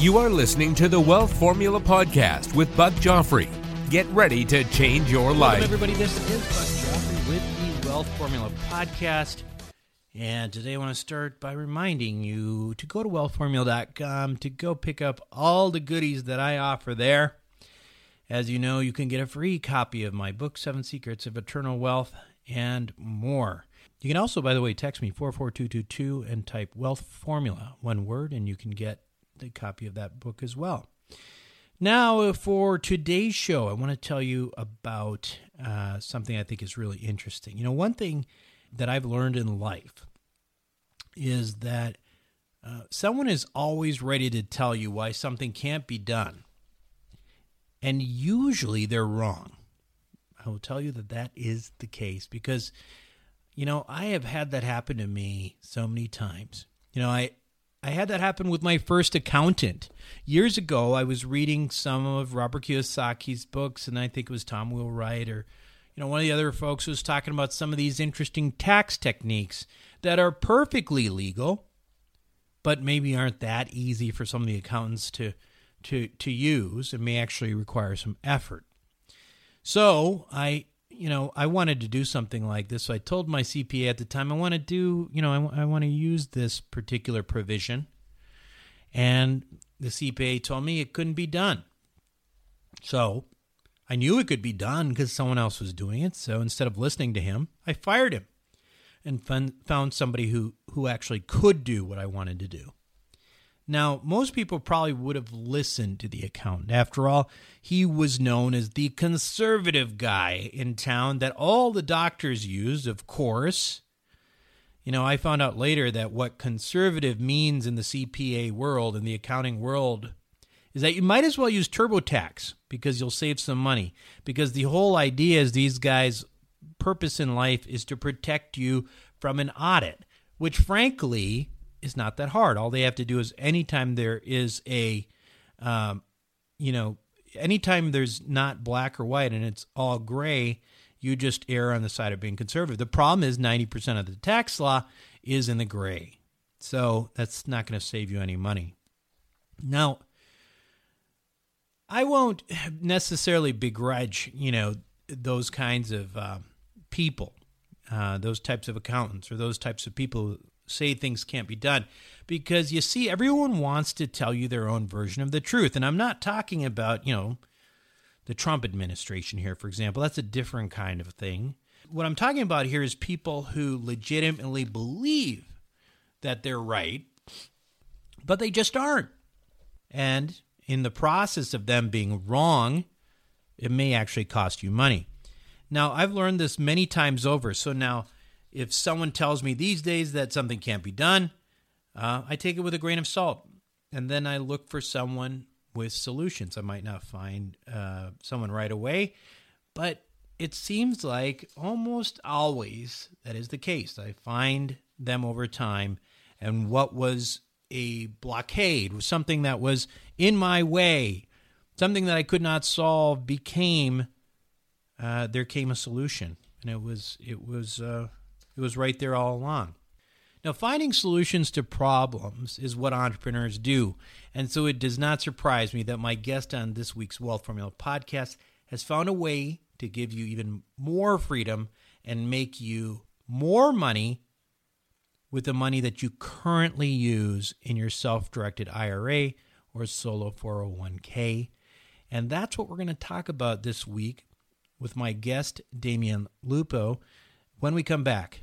You are listening to the Wealth Formula Podcast with Buck Joffrey. Get ready to change your Welcome, life. everybody. This is Buck Joffrey with the Wealth Formula Podcast. And today I want to start by reminding you to go to wealthformula.com to go pick up all the goodies that I offer there. As you know, you can get a free copy of my book, Seven Secrets of Eternal Wealth, and more. You can also, by the way, text me 44222 and type wealth formula, one word, and you can get the copy of that book as well. Now, for today's show, I want to tell you about uh, something I think is really interesting. You know, one thing that I've learned in life is that uh, someone is always ready to tell you why something can't be done. And usually they're wrong. I will tell you that that is the case because, you know, I have had that happen to me so many times. You know, I, I had that happen with my first accountant. Years ago, I was reading some of Robert Kiyosaki's books, and I think it was Tom Wheelwright or, you know, one of the other folks was talking about some of these interesting tax techniques that are perfectly legal, but maybe aren't that easy for some of the accountants to to to use and may actually require some effort. So I, you know, I wanted to do something like this. So I told my CPA at the time, I want to do, you know, I, I want to use this particular provision. And the CPA told me it couldn't be done. So I knew it could be done because someone else was doing it. So instead of listening to him, I fired him and fun, found somebody who, who actually could do what I wanted to do. Now, most people probably would have listened to the accountant. After all, he was known as the conservative guy in town that all the doctors used, of course. You know, I found out later that what conservative means in the CPA world, in the accounting world, is that you might as well use TurboTax because you'll save some money. Because the whole idea is these guys' purpose in life is to protect you from an audit, which frankly is not that hard. All they have to do is anytime there is a, um, you know, anytime there's not black or white and it's all gray, you just err on the side of being conservative. The problem is 90% of the tax law is in the gray. So that's not going to save you any money. Now, I won't necessarily begrudge, you know, those kinds of uh, people, uh, those types of accountants, or those types of people say things can't be done. Because you see everyone wants to tell you their own version of the truth. And i'm not talking about you know the trump administration here for example. That's a different kind of thing. What i'm talking about here is people who legitimately believe that they're right but they just aren't. And in the process of them being wrong it may actually cost you money. Now i've learned this many times over. So now if someone tells me these days that something can't be done, uh, I take it with a grain of salt. And then I look for someone with solutions. I might not find uh, someone right away, but it seems like almost always that is the case. I find them over time. And what was a blockade was something that was in my way, something that I could not solve became, uh, there came a solution. And it was, it was, uh, it was right there all along. Now, finding solutions to problems is what entrepreneurs do. And so it does not surprise me that my guest on this week's Wealth Formula podcast has found a way to give you even more freedom and make you more money with the money that you currently use in your self directed IRA or solo 401k. And that's what we're going to talk about this week with my guest, Damion Lupo, when we come back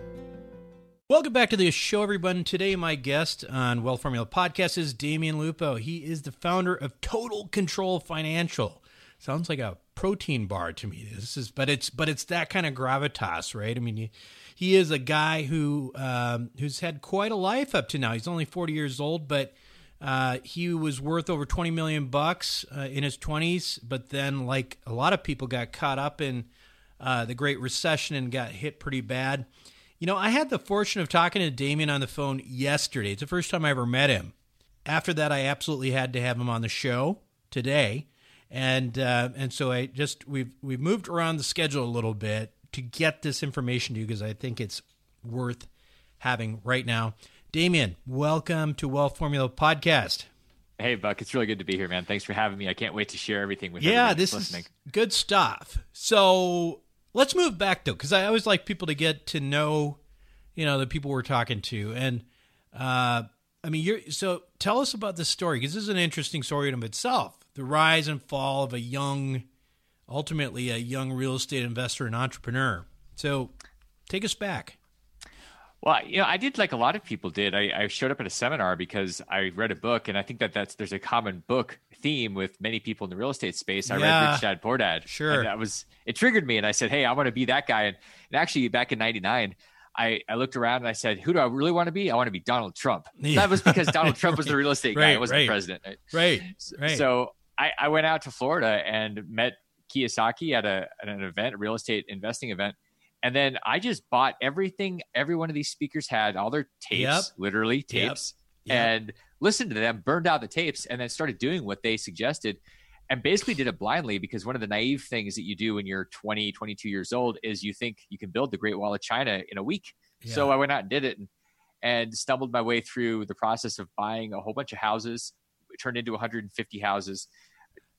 Welcome back to the show, everyone. Today, my guest on Wealth Formula Podcast is Damion Lupo. He is the founder of Total Control Financial. Sounds like a protein bar to me. This is, but it's, but it's that kind of gravitas, right? I mean, he, he is a guy who um, who's had quite a life up to now. He's only forty years old, but uh, he was worth over 20 million bucks uh, in his 20s, but then, like a lot of people, got caught up in uh, the Great Recession and got hit pretty bad. You know, I had the fortune of talking to Damion on the phone yesterday. It's the first time I ever met him. After that, I absolutely had to have him on the show today, and uh, and so I just we've we've moved around the schedule a little bit to get this information to you because I think it's worth having right now. Damion, welcome to Wealth Formula Podcast. Hey, Buck, it's really good to be here, man. Thanks for having me. I can't wait to share everything with you. Yeah, this listening. is good stuff. So let's move back though, because I always like people to get to know, you know, the people we're talking to, and uh, I mean, you're so tell us about this story because this is an interesting story in of itself. The rise and fall of a young, ultimately a young real estate investor and entrepreneur. So take us back. Well, you know, I did like a lot of people did. I, I, showed up at a seminar because I read a book, and I think that that's there's a common book theme with many people in the real estate space. I yeah, read Rich Dad Poor Dad. Sure, and that was it triggered me, and I said, "Hey, I want to be that guy." And, and actually, back in '99, I, I looked around and I said, "Who do I really want to be? I want to be Donald Trump." Yeah. That was because Donald Trump was the real estate guy. Right, I wasn't right. the president. Right. Right. So I, I went out to Florida and met Kiyosaki at a at an event, a real estate investing event and then I just bought everything every one of these speakers had, all their tapes, yep. literally tapes, yep. Yep. and listened to them, burned out the tapes, and then started doing what they suggested. And basically did it blindly because one of the naive things that you do when you're 20, 22 years old is you think you can build the Great Wall of China in a week. Yeah. So I went out and did it and, and stumbled my way through the process of buying a whole bunch of houses. It turned into 150 houses,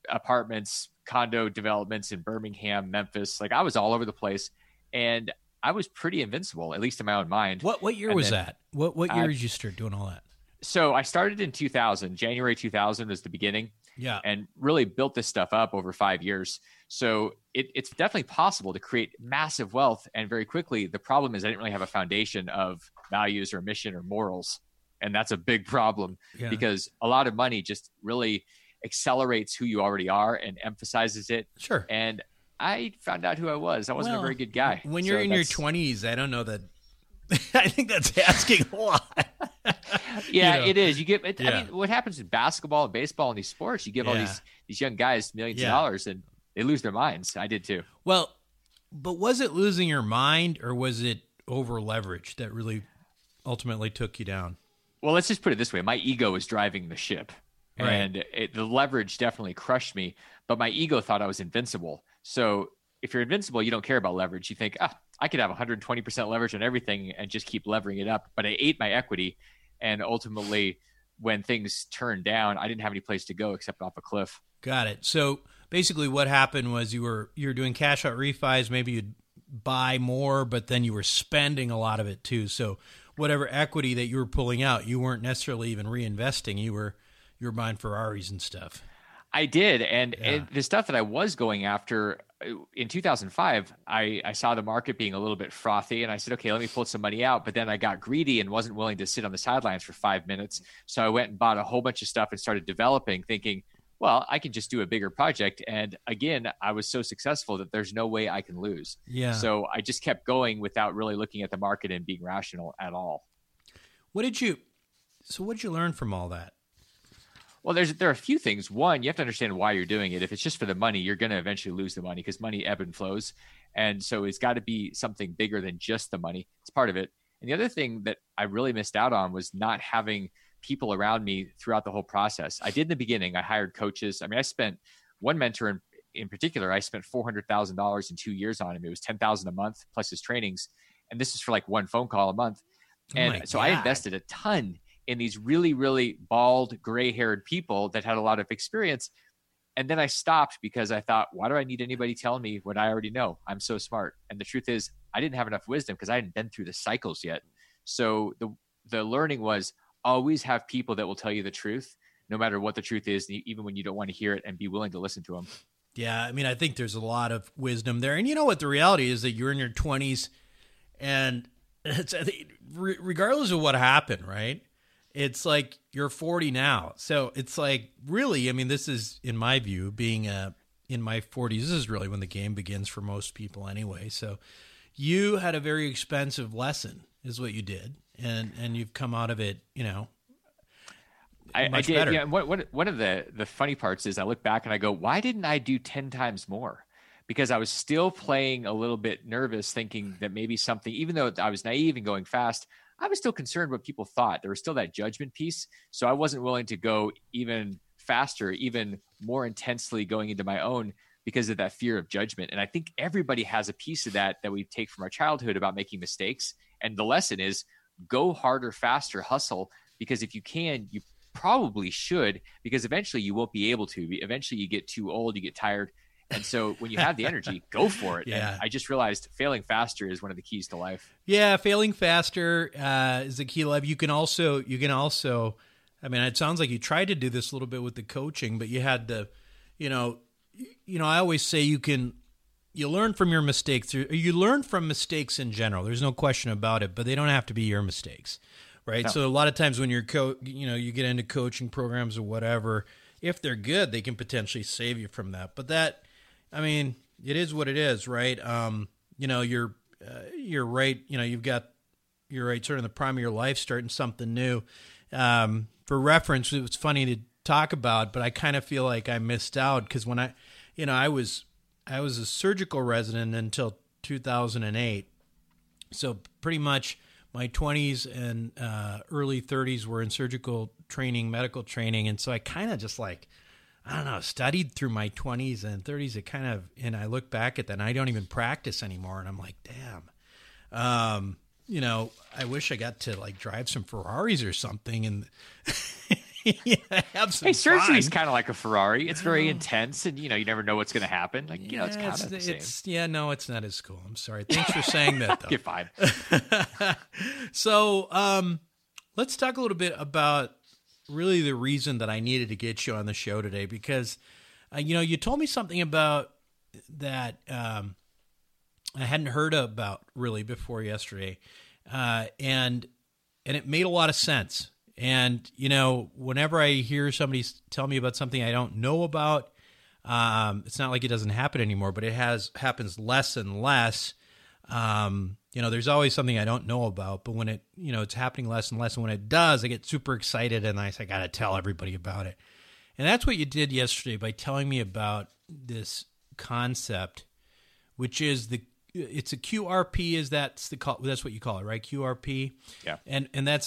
apartments, condo developments in Birmingham, Memphis. Like I was all over the place and I was pretty invincible, at least in my own mind. What what year and was then, that? What what year uh, did you start doing all that? So I started in 2000. January 2000 is the beginning. Yeah, and really built this stuff up over five years. So it, it's definitely possible to create massive wealth and very quickly. The problem is I didn't really have a foundation of values or mission or morals, and that's a big problem yeah. because a lot of money just really accelerates who you already are and emphasizes it. Sure. And I found out who I was. I wasn't well, a very good guy. When you're so in your 20s, I don't know that. I think that's asking a lot. yeah, you know. it is. You get. It, yeah. I mean, what happens in basketball and baseball and these sports? You give yeah. all these these young guys millions yeah. of dollars, and they lose their minds. I did too. Well, but was it losing your mind, or was it over leverage that really ultimately took you down? Well, let's just put it this way: my ego was driving the ship, right. and it, the leverage definitely crushed me. But my ego thought I was invincible. So if you're invincible, you don't care about leverage. You think, ah, I could have 120% leverage on everything and just keep levering it up. But I ate my equity. And ultimately, when things turned down, I didn't have any place to go except off a cliff. Got it. So basically, what happened was you were you were doing cash out refis. Maybe you'd buy more, but then you were spending a lot of it too. So whatever equity that you were pulling out, you weren't necessarily even reinvesting. You were you were buying Ferraris and stuff. I did, and, yeah. and, the stuff that I was going after uh, in 2005, I, I saw the market being a little bit frothy, and I said, okay, let me pull some money out. But then I got greedy and wasn't willing to sit on the sidelines for five minutes, so I went and bought a whole bunch of stuff and started developing, thinking, well, I can just do a bigger project. And again, I was so successful that there's no way I can lose. Yeah. So I just kept going without really looking at the market and being rational at all. What did you? So what did you learn from all that? Well, there's there are a few things. One, you have to understand why you're doing it. If it's just for the money, you're going to eventually lose the money because money ebb and flows, and so it's got to be something bigger than just the money. It's part of it. And the other thing that I really missed out on was not having people around me throughout the whole process. I did in the beginning. I hired coaches. I mean, I spent one mentor in, in particular. I spent four hundred thousand dollars in two years on him. It was ten thousand a month plus his trainings, and this is for like one phone call a month. Oh and so God. I invested a ton in these really, really bald, gray haired people that had a lot of experience. And then I stopped because I thought, why do I need anybody telling me what I already know? I'm so smart. And the truth is, I didn't have enough wisdom because I hadn't been through the cycles yet. So the the learning was always have people that will tell you the truth, no matter what the truth is, even when you don't want to hear it, and be willing to listen to them. Yeah, I mean, I think there's a lot of wisdom there, and you know what? The reality is that you're in your 20s, and it's regardless of what happened, right? It's like you're 40 now. So it's like really, I mean, this is in my view, being a in my 40s, this is really when the game begins for most people anyway. So you had a very expensive lesson, is what you did, and and you've come out of it, you know. I, I did. Better. Yeah. One, one of the the funny parts is I look back and I go, why didn't I do ten times more? Because I was still playing a little bit nervous, thinking that maybe something, even though I was naive and going fast, I was still concerned what people thought. There was still that judgment piece. So I wasn't willing to go even faster, even more intensely going into my own because of that fear of judgment. And I think everybody has a piece of that that we take from our childhood about making mistakes. And the lesson is go harder, faster, hustle, because if you can, you probably should, because eventually you won't be able to. Eventually you get too old, you get tired, and so when you have the energy, go for it. Yeah. And I just realized failing faster is one of the keys to life. Yeah, failing faster uh, is the key to life. You can also you can also I mean, it sounds like you tried to do this a little bit with the coaching, but you had the you know you know, I always say you can you learn from your mistakes. You learn from mistakes in general. There's no question about it, but they don't have to be your mistakes, right? No. So a lot of times when you're co- you know, you get into coaching programs or whatever, if they're good, they can potentially save you from that. But that I mean, it is what it is, right? Um, you know, you're uh, you're right. You know, you've got you're right, sort of in the prime of your life, starting something new. Um, for reference, it was funny to talk about, but I kind of feel like I missed out because when I, you know, I was I was a surgical resident until 2008, so pretty much my 20s and uh, early 30s were in surgical training, medical training, and so I kind of just like I don't know, studied through my 20s and 30s. It kind of, and I look back at that and I don't even practice anymore. And I'm like, damn. Um, you know, I wish I got to like drive some Ferraris or something and yeah, have some. Hey, surgery is kind of like a Ferrari. It's very intense, and you know, you never know what's going to happen. Like, you know, it's kind of the same. Yeah, no, it's not as cool. I'm sorry. Thanks for saying that. Though. You're fine. so, um, let's talk a little bit about really the reason that I needed to get you on the show today because, uh, you know, you told me something about that um, I hadn't heard about really before yesterday, uh, and and it made a lot of sense. And you know, whenever I hear somebody tell me about something I don't know about, um, it's not like it doesn't happen anymore, but it has happens less and less. Um, you know, there's always something I don't know about, but when it, you know, it's happening less and less. And when it does, I get super excited and I say, I got to tell everybody about it. And that's what you did yesterday by telling me about this concept, which is the, it's a QRP. Is that's the call? That's what you call it, right? QRP. Yeah. And and that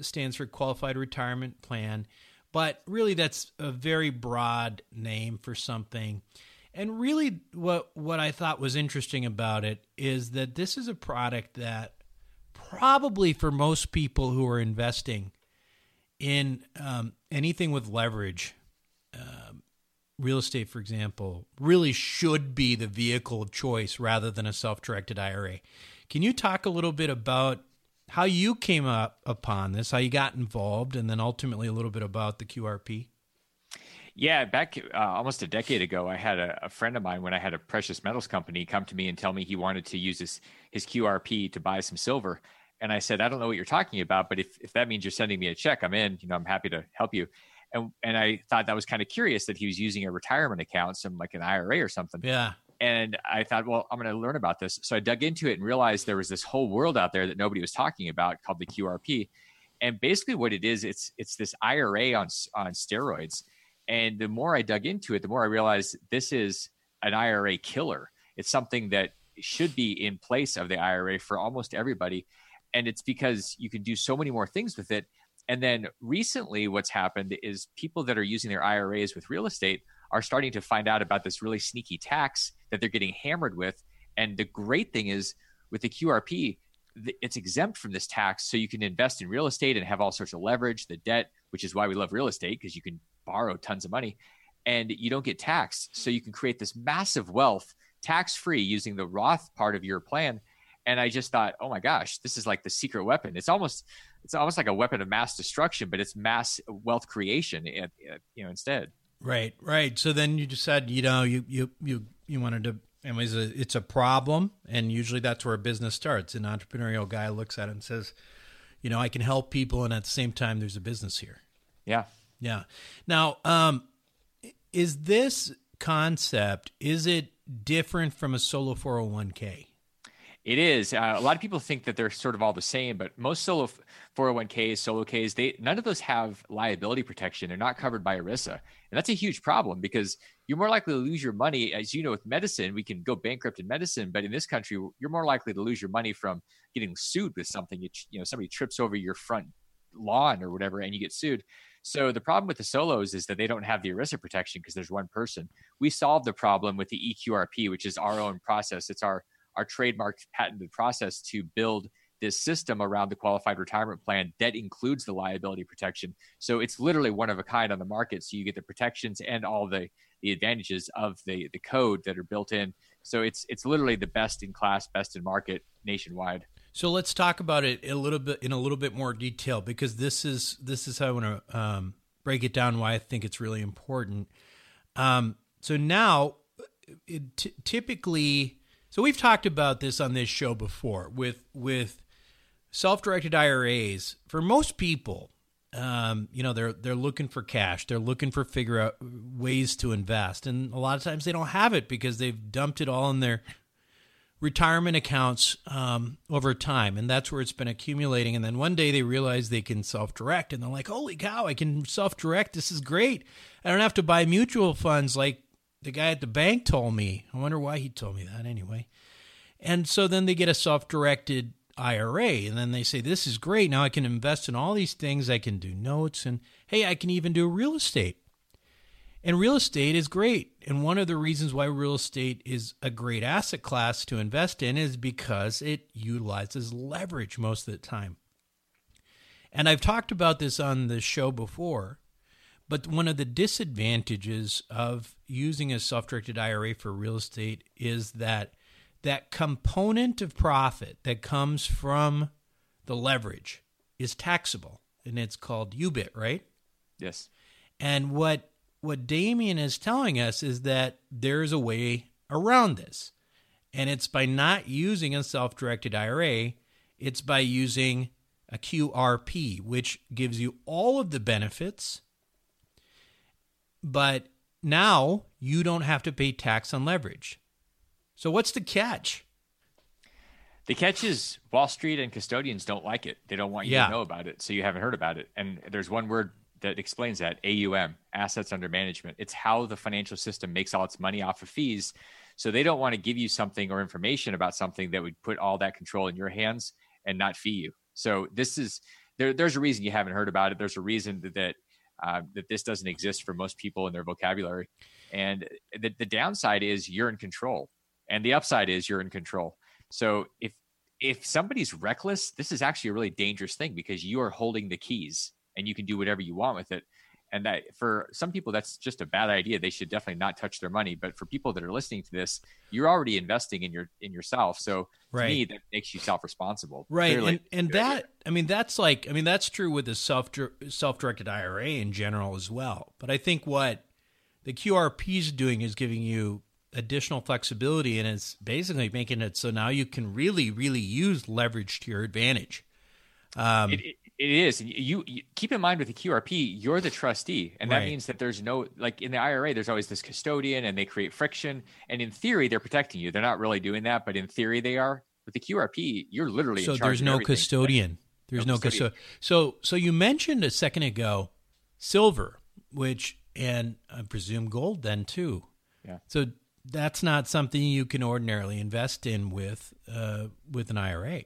stands for Qualified Retirement Plan, but really that's a very broad name for something and really, what what I thought was interesting about it is that this is a product that probably for most people who are investing in um, anything with leverage, um, real estate, for example, really should be the vehicle of choice rather than a self-directed IRA. Can you talk a little bit about how you came up upon this, how you got involved, and then ultimately a little bit about the QRP. Yeah, back uh, almost a decade ago, I had a, a, friend of mine when I had a precious metals company come to me and tell me he wanted to use his his QRP to buy some silver. And I said, I don't know what you're talking about, but if, if that means you're sending me a check, I'm in. You know, I'm happy to help you. And and I thought that was kind of curious that he was using a retirement account, some like an IRA or something. Yeah. And I thought, well, I'm going to learn about this. So I dug into it and realized there was this whole world out there that nobody was talking about called the QRP. And basically, what it is, it's it's this IRA on on steroids. And the more I dug into it, the more I realized this is an IRA killer. It's something that should be in place of the IRA for almost everybody. And it's because you can do so many more things with it. And then recently what's happened is people that are using their IRAs with real estate are starting to find out about this really sneaky tax that they're getting hammered with. And the great thing is with the QRP it's exempt from this tax. So you can invest in real estate and have all sorts of leverage the debt which is why we love real estate because you can borrow tons of money and you don't get taxed so you can create this massive wealth tax free using the Roth part of your plan and I just thought, oh my gosh, this is like the secret weapon. It's almost it's almost like a weapon of mass destruction, but it's mass wealth creation. At, at, you know, instead. Right, right. So then you just said, you know, you you you you wanted to. Anyways, uh, it's a problem, and usually that's where a business starts. An entrepreneurial guy looks at it and says, you know, I can help people, and at the same time, there's a business here. Yeah, yeah. Now, um, is this concept is it different from a solo 401k? It is. Uh, a lot of people think that they're sort of all the same, but most solo 401ks, solo Ks, they none of those have liability protection. They're not covered by ERISA, and that's a huge problem because you're more likely to lose your money. As you know, with medicine, we can go bankrupt in medicine, but in this country, you're more likely to lose your money from getting sued with something. You, you know, somebody trips over your front lawn or whatever, and you get sued. So the problem with the solos is that they don't have the ERISA protection because there's one person. We solved the problem with the EQRP, which is our own process. It's our our trademarked patented process to build this system around the qualified retirement plan that includes the liability protection. So it's literally one of a kind on the market. So you get the protections and all the the advantages of the the code that are built in. So it's it's literally the best in class, best in market nationwide. So let's talk about it a little bit in a little bit more detail because this is this is how I want to um, break it down. Why I think it's really important. Um, so now, t- typically so we've talked about this on this show before with with self-directed IRAs. For most people, um, you know, they're they're looking for cash. They're looking for figure out ways to invest, and a lot of times they don't have it because they've dumped it all in their retirement accounts um, over time, and that's where it's been accumulating. And then one day they realize they can self-direct, and they're like, "Holy cow! I can self-direct. This is great. I don't have to buy mutual funds like the guy at the bank told me. I wonder why he told me that anyway. And so then they get a self directed IRA, and then they say, This is great. Now I can invest in all these things. I can do notes, and hey, I can even do real estate. And real estate is great. And one of the reasons why real estate is a great asset class to invest in is because it utilizes leverage most of the time. And I've talked about this on the show before but one of the disadvantages of using a self-directed IRA for real estate is that that component of profit that comes from the leverage is taxable and it's called UBIT, right? Yes. And what what Damion is telling us is that there's a way around this. And it's by not using a self-directed IRA, it's by using a QRP, which gives you all of the benefits but now you don't have to pay tax on leverage. So what's the catch? The catch is Wall Street and custodians don't like it. They don't want you yeah. to know about it, so you haven't heard about it. And there's one word that explains that AUM, assets under management. It's how the financial system makes all its money off of fees. So they don't want to give you something or information about something that would put all that control in your hands and not fee you. So this is there, there's a reason you haven't heard about it. There's a reason that, that uh, that this doesn't exist for most people in their vocabulary. And the, the downside is you're in control, and the upside is you're in control. So if if somebody's reckless, this is actually a really dangerous thing because you are holding the keys and you can do whatever you want with it. and that for some people that's just a bad idea. They should definitely not touch their money. But for people that are listening to this you're already investing in your in yourself. So right. to me that makes you self-responsible. Right. Clearly, and, and that idea. i mean that's like i mean that's true with the self self-directed ira in general as well. But i think what the qrp is doing is giving you additional flexibility and it's basically making it so now you can really really use leverage to your advantage. Um, it, it, it is. You, you, keep in mind with the QRP, you're the trustee, and that right. means that there's no like in the IRA. There's always this custodian, and they create friction. And in theory, they're protecting you. They're not really doing that, but in theory, they are. With the QRP, you're literally so there's no everything. custodian. There's no, no custodian. So so you mentioned a second ago silver, which and I presume gold then too. Yeah. So that's not something you can ordinarily invest in with uh, with an IRA.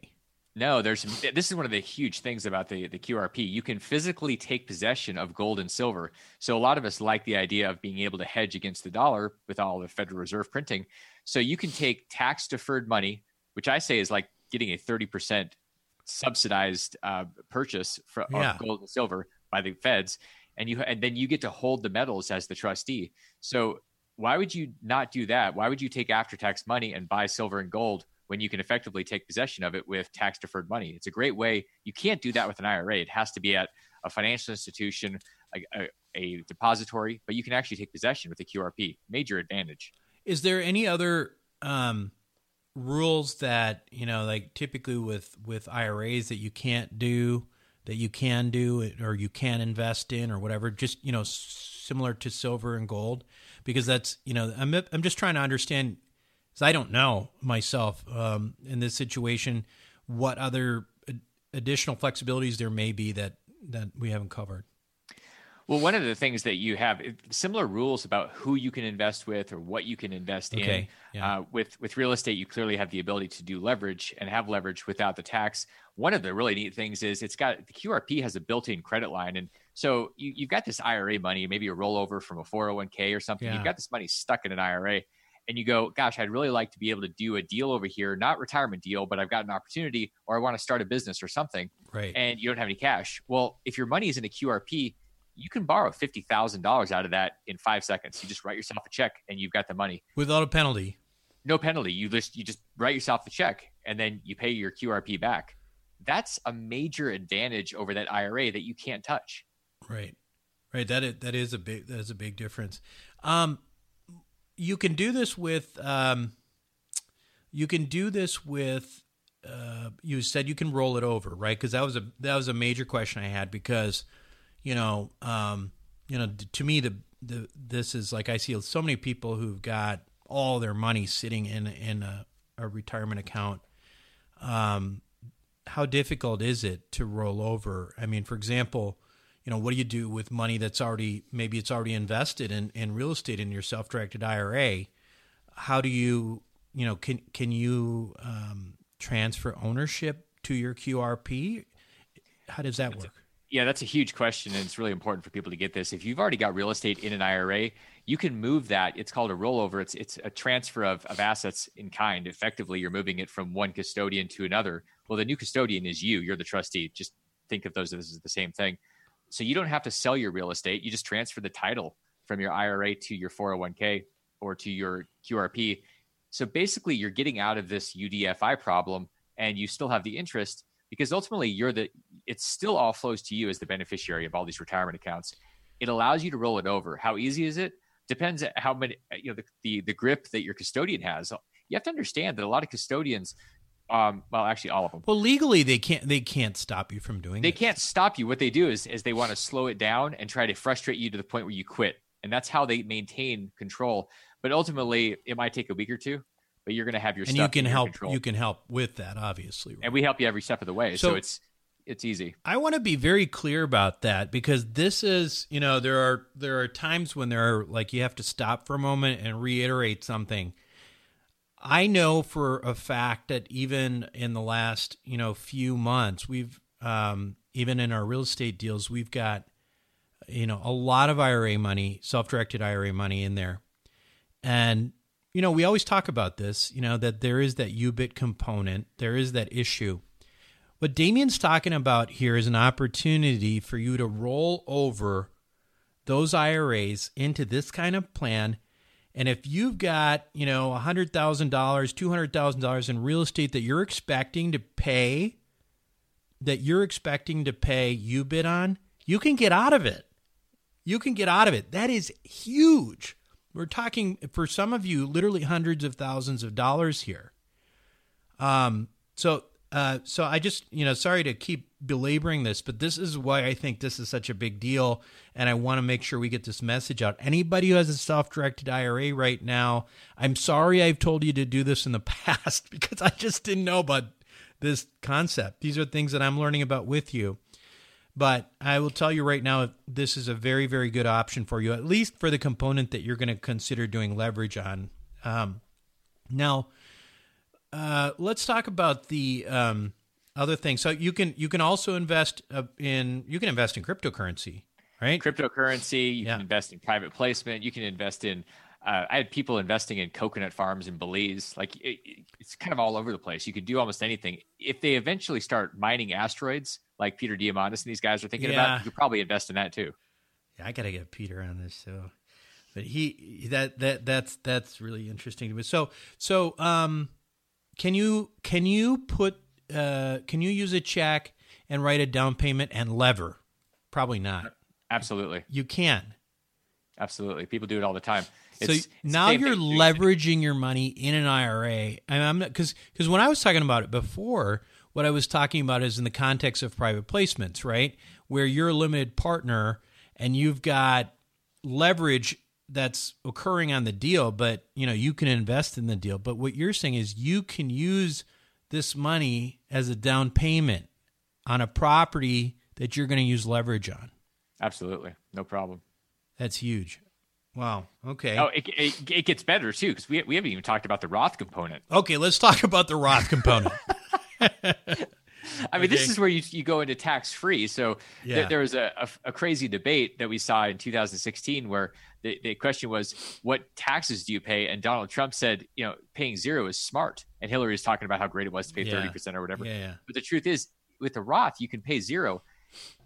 No, there's this is one of the huge things about the the QRP. You can physically take possession of gold and silver. So a lot of us like the idea of being able to hedge against the dollar with all the Federal Reserve printing. So you can take tax deferred money, which I say is like getting a 30% subsidized uh, purchase for yeah. gold and silver by the feds and you and then you get to hold the metals as the trustee. So why would you not do that? Why would you take after tax money and buy silver and gold when you can effectively take possession of it with tax deferred money. It's a great way. You can't do that with an IRA. It has to be at a financial institution, a, a, a depository, but you can actually take possession with a QRP. Major advantage. Is there any other um, rules that you know, like typically with with IRAs that you can't do? that you can do or you can invest in or whatever just you know similar to silver and gold because that's you know I'm I'm just trying to understand because I don't know myself um, in this situation what other additional flexibilities there may be that that we haven't covered. Well, one of the things that you have similar rules about who you can invest with or what you can invest okay. in. Yeah. Uh, with with real estate, you clearly have the ability to do leverage and have leverage without the tax. One of the really neat things is it's got the QRP has a built-in credit line, and so you, you've got this IRA money, maybe a rollover from a 401k or something. Yeah. You've got this money stuck in an IRA and you go, gosh, I'd really like to be able to do a deal over here, not retirement deal, but I've got an opportunity or I want to start a business or something. Right. And you don't have any cash. Well, if your money is in a QRP, you can borrow $50,000 out of that in five seconds. You just write yourself a check and you've got the money without a penalty. No penalty. You just, you just write yourself the check and then you pay your QRP back. That's a major advantage over that IRA that you can't touch. Right. Right. That is, that is a big, that is a big difference. Um, you can do this with um, you can do this with uh, you said you can roll it over right? Because that was a that was a major question i had because you know um, you know to me the, the this is like i see so many people who've got all their money sitting in in a, a retirement account. Um, how difficult is it to roll over? I mean for example you know, what do you do with money that's already maybe it's already invested in, in real estate in your self directed IRA? How do you you know can can you um, transfer ownership to your QRP? How does that work? Yeah, that's a huge question, and it's really important for people to get this. If you've already got real estate in an IRA, you can move that. It's called a rollover. It's it's a transfer of, of assets in kind. Effectively, you're moving it from one custodian to another. Well, the new custodian is you. You're the trustee. Just think of those as the same thing. So you don't have to sell your real estate. You just transfer the title from your IRA to your 401k or to your QRP. So basically, you're getting out of this UDFI problem and you still have the interest because ultimately you're the it still all flows to you as the beneficiary of all these retirement accounts. It allows you to roll it over. How easy is it? Depends how many you know the, the, the grip that your custodian has. You have to understand that a lot of custodians um, well, actually, all of them. Well, legally, they can't. They can't stop you from doing. That. They this. can't stop you. What they do is, is they want to slow it down and try to frustrate you to the point where you quit, and that's how they maintain control. But ultimately, it might take a week or two, but you're going to have your and you can help. Control. You can help with that, obviously, right? and we help you every step of the way. So, so it's it's easy. I want to be very clear about that because this is, you know, there are there are times when there are like you have to stop for a moment and reiterate something I know for a fact that even in the last, you know, few months, we've um, even in our real estate deals, we've got, you know, a lot of IRA money, self-directed IRA money in there, and you know, we always talk about this, you know, that there is that UBIT component, there is that issue. What Damion's talking about here is an opportunity for you to roll over those IRAs into this kind of plan. And if you've got, you know, $100,000, $200,000 in real estate that you're expecting to pay, that you're expecting to pay UBIT on, you can get out of it. You can get out of it. That is huge. We're talking for some of you, literally hundreds of thousands of dollars here. Um, so, uh, so I just, you know, sorry to keep belaboring this, but this is why I think this is such a big deal, and I want to make sure we get this message out. Anybody who has a self-directed IRA right now, I'm sorry I've told you to do this in the past because I just didn't know about this concept. These are things that I'm learning about with you. But I will tell you right now, this is a very, very good option for you, at least for the component that you're going to consider doing leverage on. Um, now, uh, let's talk about the um, other thing. So you can you can also invest uh, in you can invest in cryptocurrency, right? Cryptocurrency. You yeah. can invest in private placement. You can invest in. Uh, I had people investing in coconut farms in Belize. Like it, it's kind of all over the place. You could do almost anything. If they eventually start mining asteroids, like Peter Diamandis and these guys are thinking yeah. about, you could probably invest in that too. Yeah, I got to get Peter on this. So, but he that that that's that's really interesting to me. So so um, can you can you put uh, can you use a check and write a down payment and lever? Probably not. Absolutely. You can. Absolutely. People do it all the time. It's, so now you're leveraging your money in an IRA. And I'm because because when I was talking about it before, what I was talking about is in the context of private placements, right? Where you're a limited partner and you've got leverage that's occurring on the deal, but you know, you can invest in the deal. But what you're saying is you can use this money as a down payment on a property that you're going to use leverage on. Absolutely. No problem. That's huge. Wow. Okay. Oh, it, it, it gets better too because we, we haven't even talked about the Roth component. Okay, let's talk about the Roth component. I mean, okay. this is where you, you go into tax free. So yeah. th- there was a, a, a, crazy debate that we saw in 2016 where the, the question was, what taxes do you pay? And Donald Trump said, you know, paying zero is smart. And Hillary was talking about how great it was to pay yeah. 30% or whatever. Yeah, yeah. But the truth is, with the Roth, you can pay zero.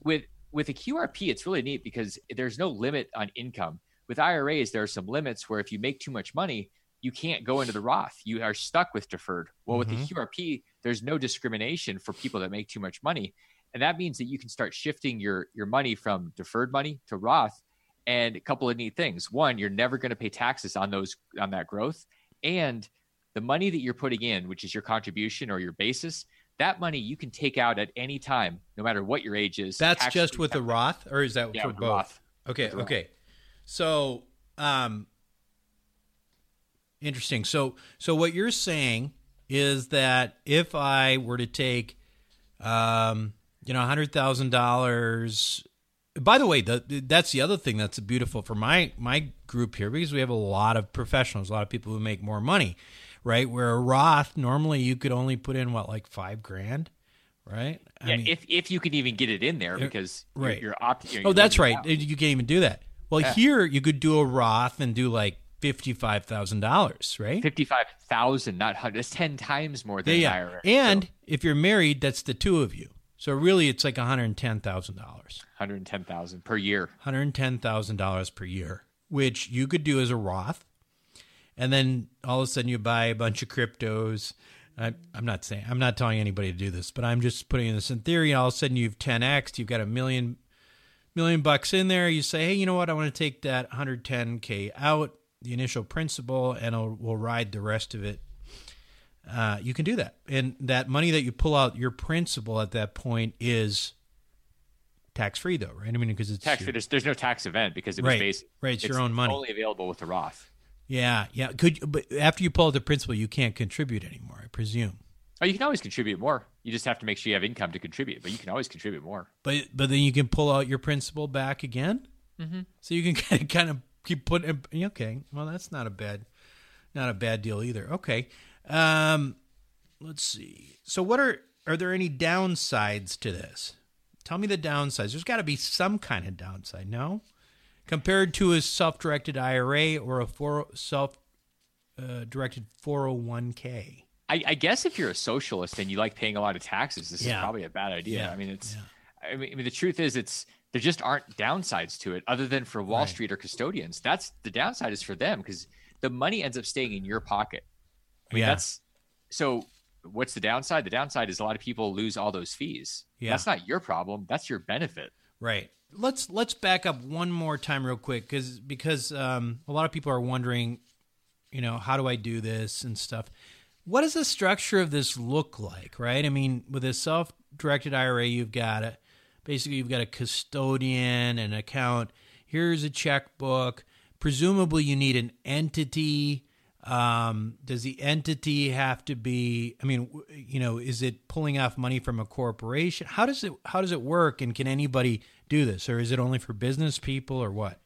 With with a QRP, it's really neat because there's no limit on income. With IRAs, there are some limits where if you make too much money, you can't go into the Roth. You are stuck with deferred. Well, mm-hmm. with the mm-hmm. QRP, there's no discrimination for people that make too much money. And that means that you can start shifting your your money from deferred money to Roth. And a couple of neat things. One, you're never going to pay taxes on those on that growth. And the money that you're putting in, which is your contribution or your basis, that money you can take out at any time, no matter what your age is. That's just with the Roth, or is that yeah, for both? Roth. Okay, okay. So, um, interesting. So, so what you're saying is that if I were to take, um, you know, a hundred thousand dollars. By the way, the, that's the other thing that's beautiful for my my group here because we have a lot of professionals, a lot of people who make more money, right? Where a Roth normally you could only put in what like five grand, right? I yeah, mean, if if you can even get it in there because right. you're, you're, opt- you're oh, that's right. Out. You can't even do that. Well, yeah. here you could do a Roth and do like fifty-five thousand dollars, right? Fifty-five thousand, not hundred. That's ten times more than yeah, IRA. And so. if you're married, that's the two of you. So really, it's like one hundred ten thousand dollars. One hundred ten thousand per year. One hundred ten thousand dollars per year, which you could do as a Roth, and then all of a sudden you buy a bunch of cryptos. I, am not saying I'm not telling anybody to do this, but I'm just putting this in theory. All of a sudden you've 10x, you've got a million million bucks in there. You say, hey, you know what? I want to take that 110k out the initial principal and we'll ride the rest of it. Uh, you can do that, and that money that you pull out your principal at that point is tax free, though, right? I mean, because it's tax free. There's, there's no tax event because it was right, based right. It's, it's, your own money, only available with the Roth. Yeah, yeah. Could but after you pull out the principal, you can't contribute anymore. I presume. Oh, you can always contribute more. You just have to make sure you have income to contribute, but you can always contribute more. But but then you can pull out your principal back again. Mm-hmm. So you can kind of, kind of keep putting. Okay, well that's not a bad, not a bad deal either. Okay, um, let's see. So what are are there any downsides to this? Tell me the downsides. There's got to be some kind of downside, no? Compared to a self-directed IRA or a for, self-directed 401k. I, I, guess if you're a socialist and you like paying a lot of taxes, this yeah. is probably a bad idea. Yeah. I mean, it's. Yeah. I mean, I mean, the truth is, it's there just aren't downsides to it other than for Wall right. Street or custodians. That's the downside is for them because the money ends up staying in your pocket. I mean, yeah. that's so what's the downside? The downside is a lot of people lose all those fees. Yeah. That's not your problem. That's your benefit. Right. Let's let's back up one more time real quick because because um, a lot of people are wondering, you know, how do I do this and stuff. What does the structure of this look like? Right. I mean, with a self-directed IRA, you've got a basically you've got a custodian, an account. Here's a checkbook. Presumably, you need an entity um, does the entity have to be? I mean, you know, is it pulling off money from a corporation? How does it How does it work? And can anybody do this, or is it only for business people, or what?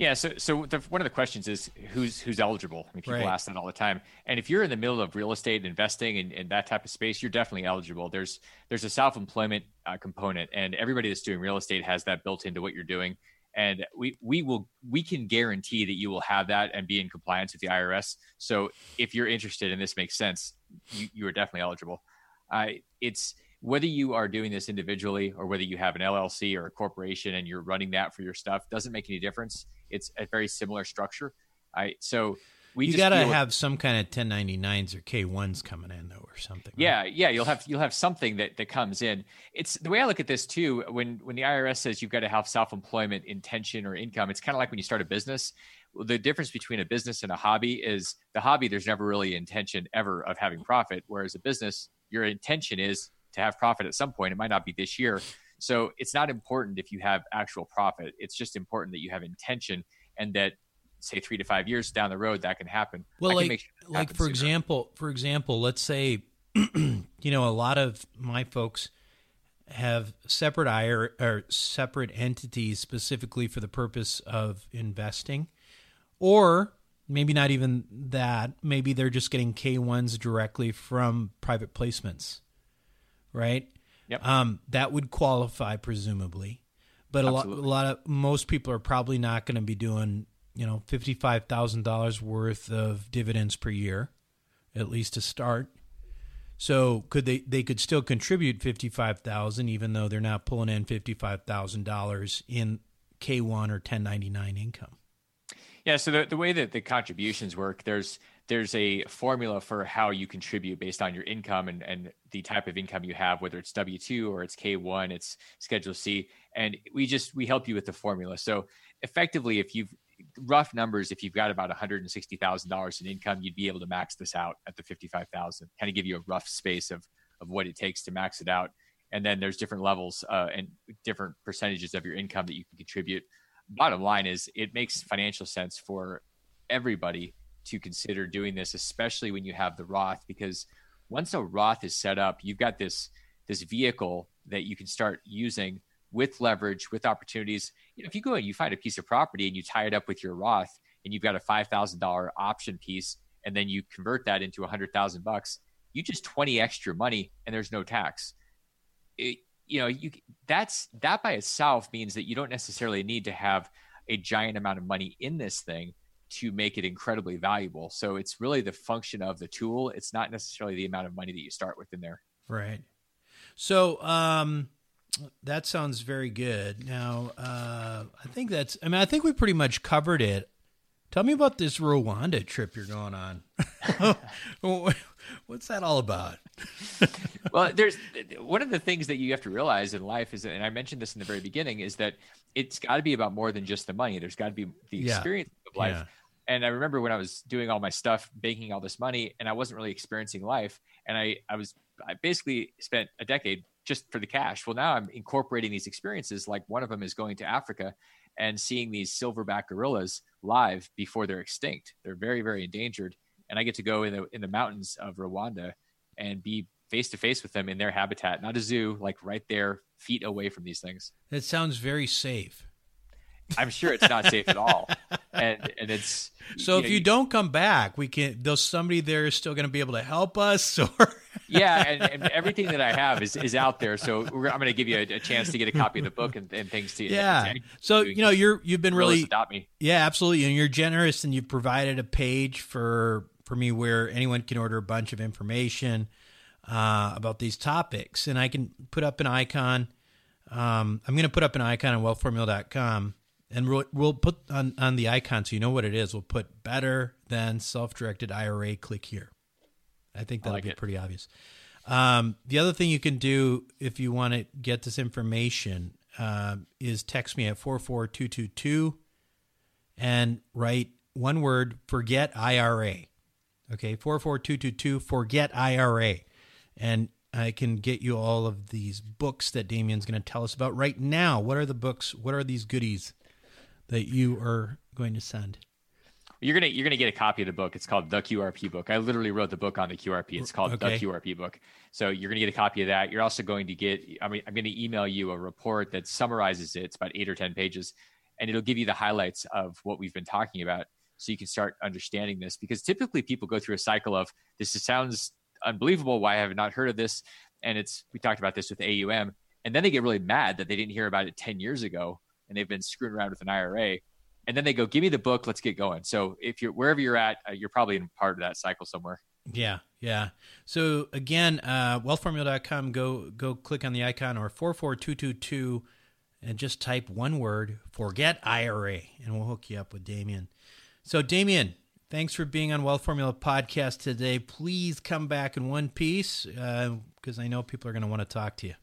Yeah, so so the, one of the questions is who's who's eligible. I mean, people right. ask that all the time. And if you're in the middle of real estate investing and, in that type of space, you're definitely eligible. There's there's a self employment uh, component, and everybody that's doing real estate has that built into what you're doing and we we will we can guarantee that you will have that and be in compliance with the IRS. So if you're interested and this makes sense, you, you are definitely eligible. Uh, it's whether you are doing this individually or whether you have an LLC or a corporation and you're running that for your stuff doesn't make any difference. It's a very similar structure. I so we you got to have some kind of 1099s or K1s coming in though or something. Yeah, right? yeah, you'll have you'll have something that that comes in. It's the way I look at this too when when the IRS says you've got to have self-employment intention or income, it's kind of like when you start a business. The difference between a business and a hobby is the hobby there's never really intention ever of having profit whereas a business your intention is to have profit at some point. It might not be this year. So it's not important if you have actual profit. It's just important that you have intention and that say three to five years down the road that can happen. Well, like, sure like for sooner. example, for example, let's say, you know, a lot of my folks have separate IRA or separate entities specifically for the purpose of investing, or maybe not even that. Maybe they're just getting K ones directly from private placements, right? Yep. Um, that would qualify presumably, but a lot, a lot of most people are probably not going to be doing you know, $55,000 worth of dividends per year, at least to start. So could they they could still contribute 55,000 even though they're not pulling in $55,000 in K1 or 1099 income. Yeah, so the, the way that the contributions work, there's there's a formula for how you contribute based on your income and, and the type of income you have, whether it's W two or it's K one, it's Schedule C, and we just we help you with the formula. So effectively, if you've rough numbers, if you've got about $160,000 in income, you'd be able to max this out at the 55,000. Kind of give you a rough space of of what it takes to max it out. And then there's different levels uh, and different percentages of your income that you can contribute. Bottom line is, it makes financial sense for everybody to consider doing this, especially when you have the Roth, because once a Roth is set up, you've got this this vehicle that you can start using with leverage, with opportunities. You know, if you go and you find a piece of property and you tie it up with your Roth and you've got a five thousand dollar option piece, and then you convert that into a hundred thousand bucks, you just twenty extra money and there's no tax. It, you know, you that's that by itself means that you don't necessarily need to have a giant amount of money in this thing to make it incredibly valuable. So it's really the function of the tool. It's not necessarily the amount of money that you start with in there. Right. So, um, that sounds very good. Now, uh, I think that's. I mean, I think we pretty much covered it. Tell me about this Rwanda trip you're going on. What's that all about? well, there's one of the things that you have to realize in life is, and I mentioned this in the very beginning, is that it's got to be about more than just the money. There's got to be the experience yeah. of life. Yeah. And I remember when I was doing all my stuff, banking all this money, and I wasn't really experiencing life. And I, I was, I basically spent a decade just for the cash. Well, now I'm incorporating these experiences. Like one of them is going to Africa and seeing these silverback gorillas live before they're extinct. They're very, very endangered. And I get to go in the in the mountains of Rwanda and be face to face with them in their habitat, not a zoo, like right there, feet away from these things. That sounds very safe. I'm sure it's not safe at all. And and it's so you if know, you, don't come back, we can. There's somebody there is still going to be able to help us, or yeah, and, and, everything that I have is, is out there. So I'm going to give you a, a, chance to get a copy of the book and, and things to you. yeah. So you know you're you've been really adopt me. Yeah, absolutely, and you're generous, and you've provided a page for for me where anyone can order a bunch of information uh, about these topics, and I can put up an icon Um, I'm going to put up an icon on wealthformula.com and we'll, we'll put on, on the icon so you know what it is. We'll put better than self directed IRA. Click here. I think that'll like be it. pretty obvious. Um, the other thing you can do if you want to get this information uh, is text me at 44222 and write one word forget IRA. Okay, 44222 forget IRA. And I can get you all of these books that Damion's going to tell us about right now. What are the books? What are these goodies that you are going to send? You're gonna you're gonna get a copy of the book. It's called the QRP book. I literally wrote the book on the QRP. It's called okay. the QRP book. So you're gonna get a copy of that. You're also going to get. I mean, I'm gonna email you a report that summarizes it. It's about eight or ten pages, and it'll give you the highlights of what we've been talking about, so you can start understanding this. Because typically people go through a cycle of this sounds unbelievable. Why I have not heard of this? And it's we talked about this with AUM, and then they get really mad that they didn't hear about it ten years ago, and they've been screwing around with an IRA and then they go, "Give me the book, let's get going." So if you're wherever you're at, uh, you're probably in part of that cycle somewhere. Yeah, yeah. So again, uh, wealthformula.com. Go go click on the icon or four four two two two, and just type one word: "Forget IRA," and we'll hook you up with Damion. So Damion, thanks for being on Wealth Formula Podcast today. Please come back in one piece because uh, I know people are going to want to talk to you.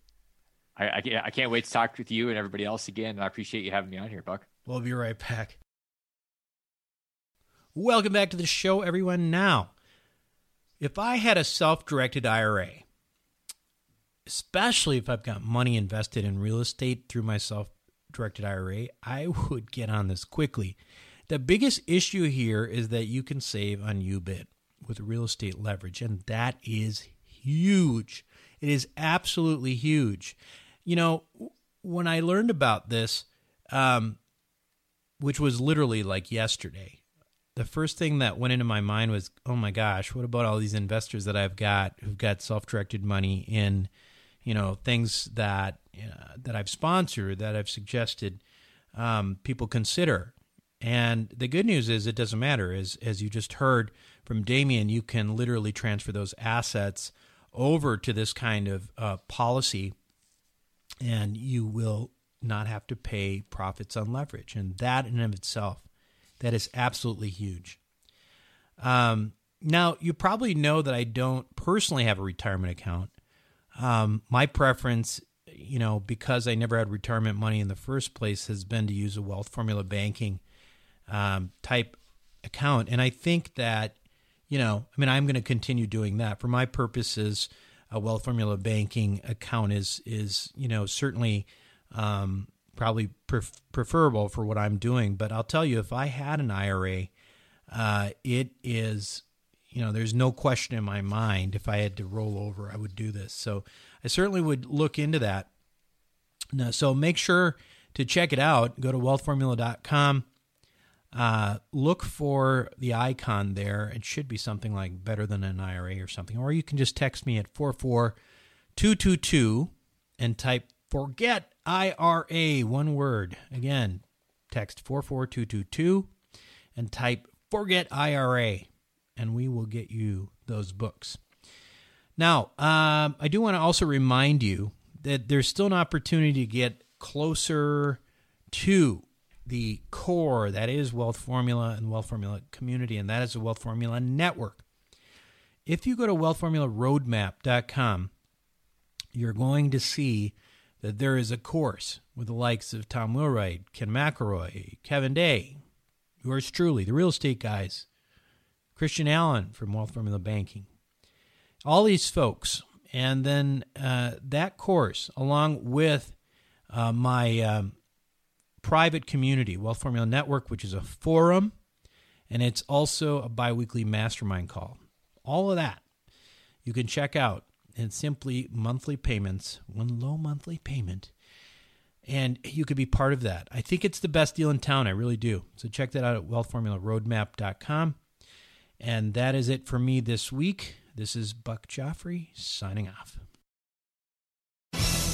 I, I, I can't wait to talk with you and everybody else again. And I appreciate you having me on here, Buck. We'll be right back. Welcome back to the show, everyone. Now, if I had a self directed IRA, especially if I've got money invested in real estate through my self directed IRA, I would get on this quickly. The biggest issue here is that you can save on UBIT with real estate leverage, and that is huge. It is absolutely huge. You know, when I learned about this, um, which was literally like yesterday. The first thing that went into my mind was, oh my gosh, what about all these investors that I've got who've got self-directed money in, you know, things that uh, that I've sponsored, that I've suggested um, people consider. And the good news is, it doesn't matter. As as you just heard from Damion, you can literally transfer those assets over to this kind of uh, policy, and you will not have to pay profits on leverage. And that in and of itself, that is absolutely huge. Um, now, you probably know that I don't personally have a retirement account. Um, my preference, you know, because I never had retirement money in the first place, has been to use a wealth formula banking um, type account. And I think that, you know, I mean, I'm going to continue doing that. For my purposes, a wealth formula banking account is, is you know, certainly um, probably pref- preferable for what I'm doing. But I'll tell you, if I had an IRA, uh, it is, you know, there's no question in my mind if I had to roll over, I would do this. So I certainly would look into that. So make sure to check it out. Go to wealthformula.com. Uh, look for the icon there. It should be something like better than an IRA or something. Or you can just text me at 44222 and type forget IRA, one word. Again, text 44222 and type forget IRA, and we will get you those books. Now, um, I do want to also remind you that there's still an opportunity to get closer to the core that is Wealth Formula and Wealth Formula community, and that is the Wealth Formula network. If you go to wealthformularoadmap.com, you're going to see that there is a course with the likes of Tom Wheelwright, Ken McElroy, Kevin Day, yours truly, the real estate guys, Christian Allen from Wealth Formula Banking, all these folks. And then uh, that course, along with uh, my um, private community, Wealth Formula Network, which is a forum, and it's also a biweekly mastermind call. All of that you can check out and simply monthly payments, one low monthly payment. And you could be part of that. I think it's the best deal in town. I really do. So check that out at wealthformularoadmap.com. And that is it for me this week. This is Buck Joffrey signing off.